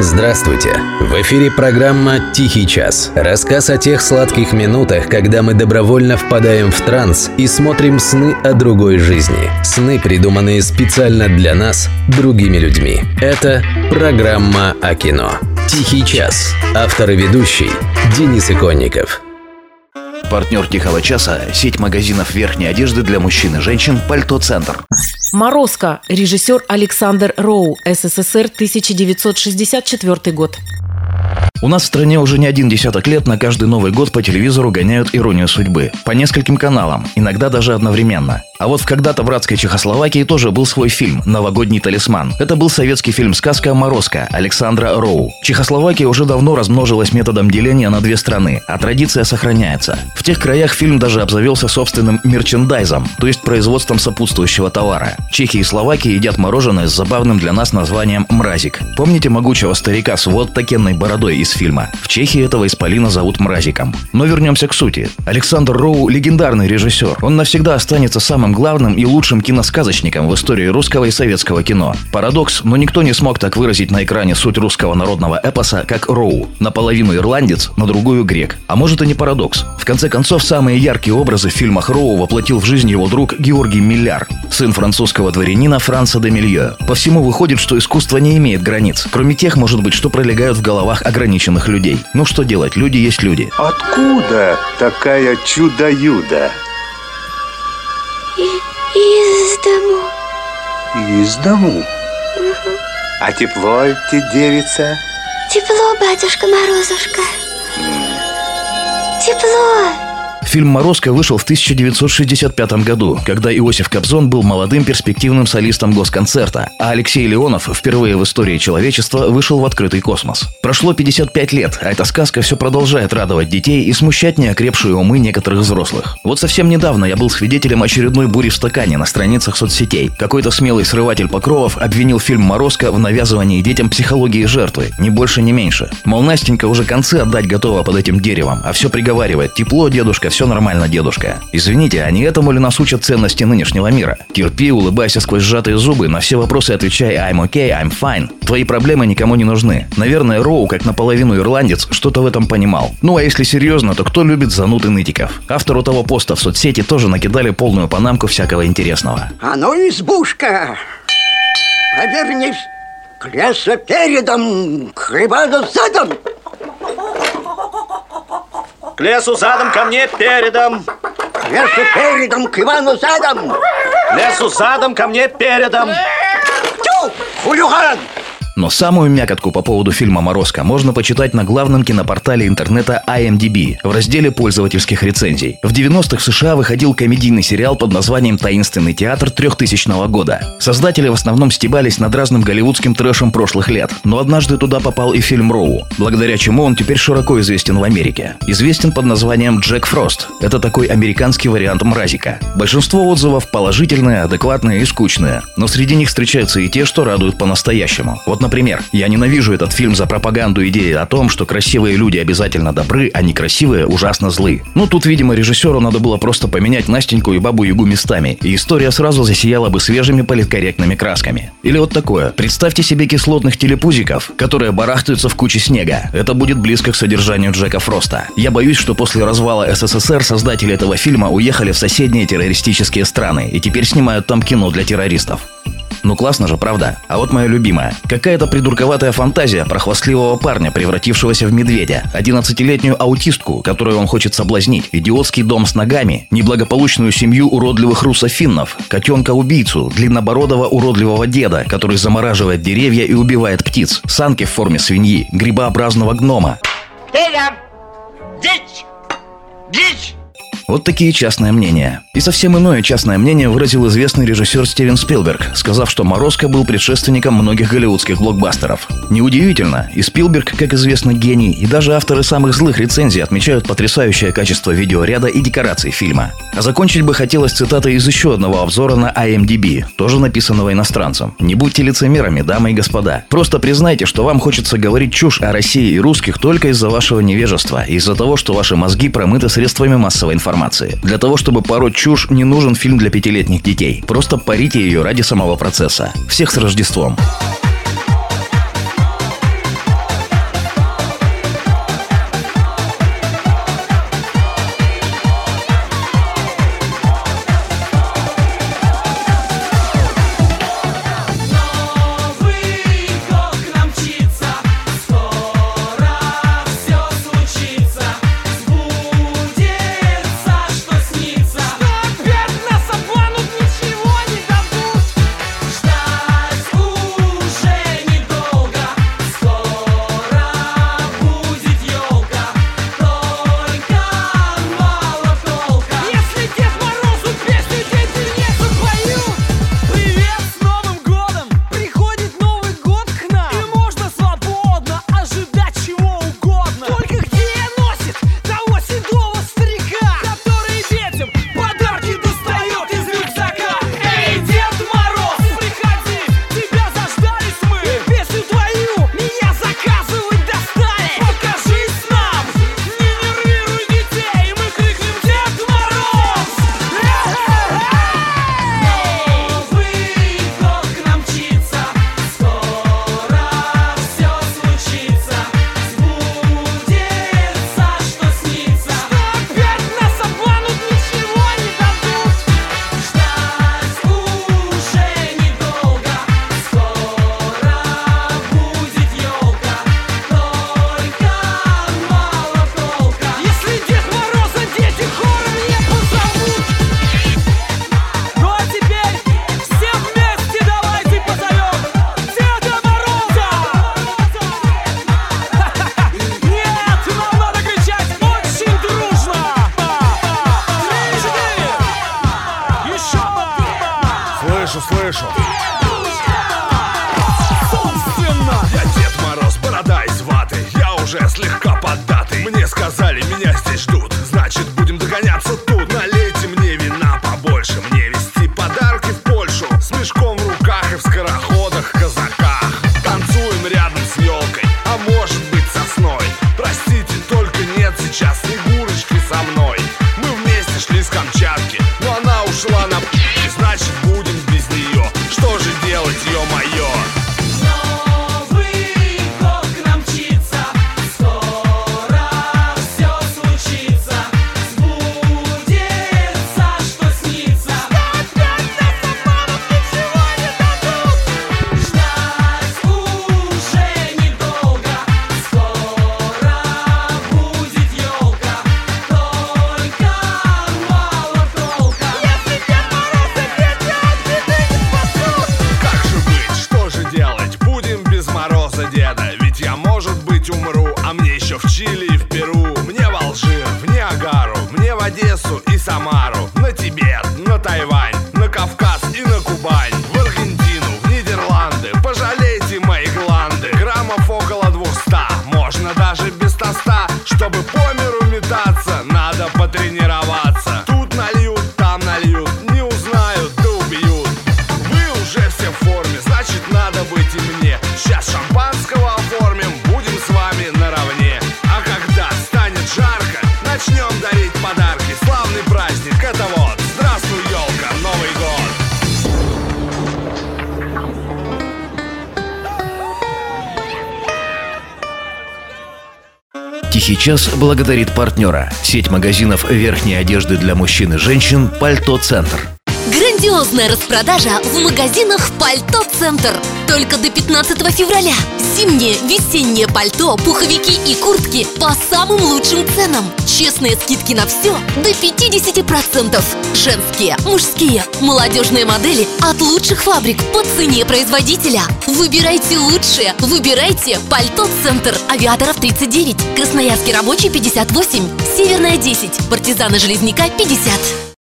Здравствуйте! В эфире программа «Тихий час». Рассказ о тех сладких минутах, когда мы добровольно впадаем в транс и смотрим сны о другой жизни. Сны, придуманные специально для нас, другими людьми. Это программа о кино. «Тихий час». Автор и ведущий Денис Иконников. Партнер «Тихого часа» – сеть магазинов верхней одежды для мужчин и женщин «Пальто Центр». «Морозко» – режиссер Александр Роу, СССР, 1964 год. У нас в стране уже не один десяток лет на каждый Новый год по телевизору гоняют «Иронию судьбы». По нескольким каналам, иногда даже одновременно. А вот в когда-то братской Чехословакии тоже был свой фильм «Новогодний талисман». Это был советский фильм-сказка «Морозко» Александра Роу. Чехословакия уже давно размножилась методом деления на две страны, а традиция сохраняется. В тех краях фильм даже обзавелся собственным мерчендайзом, то есть производством сопутствующего товара. Чехи и Словакии едят мороженое с забавным для нас названием «мразик». Помните могучего старика с вот такенной бородой из фильма. В Чехии этого исполина зовут Мразиком. Но вернемся к сути. Александр Роу – легендарный режиссер. Он навсегда останется самым главным и лучшим киносказочником в истории русского и советского кино. Парадокс, но никто не смог так выразить на экране суть русского народного эпоса, как Роу. Наполовину ирландец, на другую грек. А может и не парадокс. В конце концов, самые яркие образы в фильмах Роу воплотил в жизнь его друг Георгий Милляр, сын французского дворянина Франца де Милье. По всему выходит, что искусство не имеет границ, кроме тех, может быть, что пролегают в головах ограниченных людей. Ну что делать, люди есть люди. Откуда такая чудо-юда? Из дому. Из дому. А тепло ты, девица? Тепло, батюшка Морозушка. Тепло. Фильм «Морозко» вышел в 1965 году, когда Иосиф Кобзон был молодым перспективным солистом госконцерта, а Алексей Леонов впервые в истории человечества вышел в открытый космос. Прошло 55 лет, а эта сказка все продолжает радовать детей и смущать неокрепшие умы некоторых взрослых. Вот совсем недавно я был свидетелем очередной бури в стакане на страницах соцсетей. Какой-то смелый срыватель покровов обвинил фильм «Морозко» в навязывании детям психологии жертвы, ни больше, ни меньше. Мол, Настенька уже концы отдать готова под этим деревом, а все приговаривает «тепло, дедушка, все нормально, дедушка». Извините, а не этому ли нас учат ценности нынешнего мира? Терпи, улыбайся сквозь сжатые зубы, на все вопросы отвечай «I'm okay, I'm fine». Твои проблемы никому не нужны. Наверное, Роу, как наполовину ирландец, что-то в этом понимал. Ну а если серьезно, то кто любит зануты нытиков? Автору того поста в соцсети тоже накидали полную панамку всякого интересного. А ну, избушка, повернись к лесу передом, к задом. К лесу задом, ко мне передом. К лесу передом, к Ивану задом. К лесу задом, ко мне передом. Тю, хулиган! Но самую мякотку по поводу фильма «Морозко» можно почитать на главном кинопортале интернета IMDb в разделе пользовательских рецензий. В 90-х в США выходил комедийный сериал под названием «Таинственный театр 3000 года». Создатели в основном стебались над разным голливудским трэшем прошлых лет, но однажды туда попал и фильм «Роу», благодаря чему он теперь широко известен в Америке. Известен под названием «Джек Фрост». Это такой американский вариант «Мразика». Большинство отзывов положительные, адекватные и скучные, но среди них встречаются и те, что радуют по-настоящему. Вот например, я ненавижу этот фильм за пропаганду идеи о том, что красивые люди обязательно добры, а некрасивые ужасно злы. Ну, тут, видимо, режиссеру надо было просто поменять Настеньку и Бабу Ягу местами, и история сразу засияла бы свежими политкорректными красками. Или вот такое. Представьте себе кислотных телепузиков, которые барахтаются в куче снега. Это будет близко к содержанию Джека Фроста. Я боюсь, что после развала СССР создатели этого фильма уехали в соседние террористические страны и теперь снимают там кино для террористов. Ну классно же, правда? А вот моя любимая. Какая-то придурковатая фантазия про хвастливого парня, превратившегося в медведя. 11-летнюю аутистку, которую он хочет соблазнить. Идиотский дом с ногами. Неблагополучную семью уродливых русофиннов. Котенка-убийцу. Длиннобородого уродливого деда, который замораживает деревья и убивает птиц. Санки в форме свиньи. Грибообразного гнома. Дичь! Дичь! Вот такие частные мнения. И совсем иное частное мнение выразил известный режиссер Стивен Спилберг, сказав, что «Морозко» был предшественником многих голливудских блокбастеров. Неудивительно, и Спилберг, как известно, гений, и даже авторы самых злых рецензий отмечают потрясающее качество видеоряда и декораций фильма. А закончить бы хотелось цитатой из еще одного обзора на IMDb, тоже написанного иностранцем. «Не будьте лицемерами, дамы и господа. Просто признайте, что вам хочется говорить чушь о России и русских только из-за вашего невежества, из-за того, что ваши мозги промыты средствами массовой информации. Для того, чтобы пороть чушь, не нужен фильм для пятилетних детей. Просто парите ее ради самого процесса. Всех с Рождеством! со мной Мы вместе шли с Камчатки Но она ушла на... И значит будем без нее Что же делать, ё-моё? Мне еще в Чили и в Перу. Мне в Алжир, в Ниагару Мне в Одессу и Самару. На Тибет, на Тайвань На Кавказ и на Кубань Тихий час благодарит партнера. Сеть магазинов верхней одежды для мужчин и женщин «Пальто Центр». Грандиозная распродажа в магазинах «Пальто Центр». Только до 15 февраля. Зимнее, весеннее пальто, пуховики и куртки по самым лучшим ценам. Честные скидки на все до 50%. Женские, мужские, молодежные модели от лучших фабрик по цене производителя. Выбирайте лучшее. Выбирайте «Пальто Центр». Авиаторов 39. Красноярский рабочий 58. Северная 10. Партизана Железняка 50.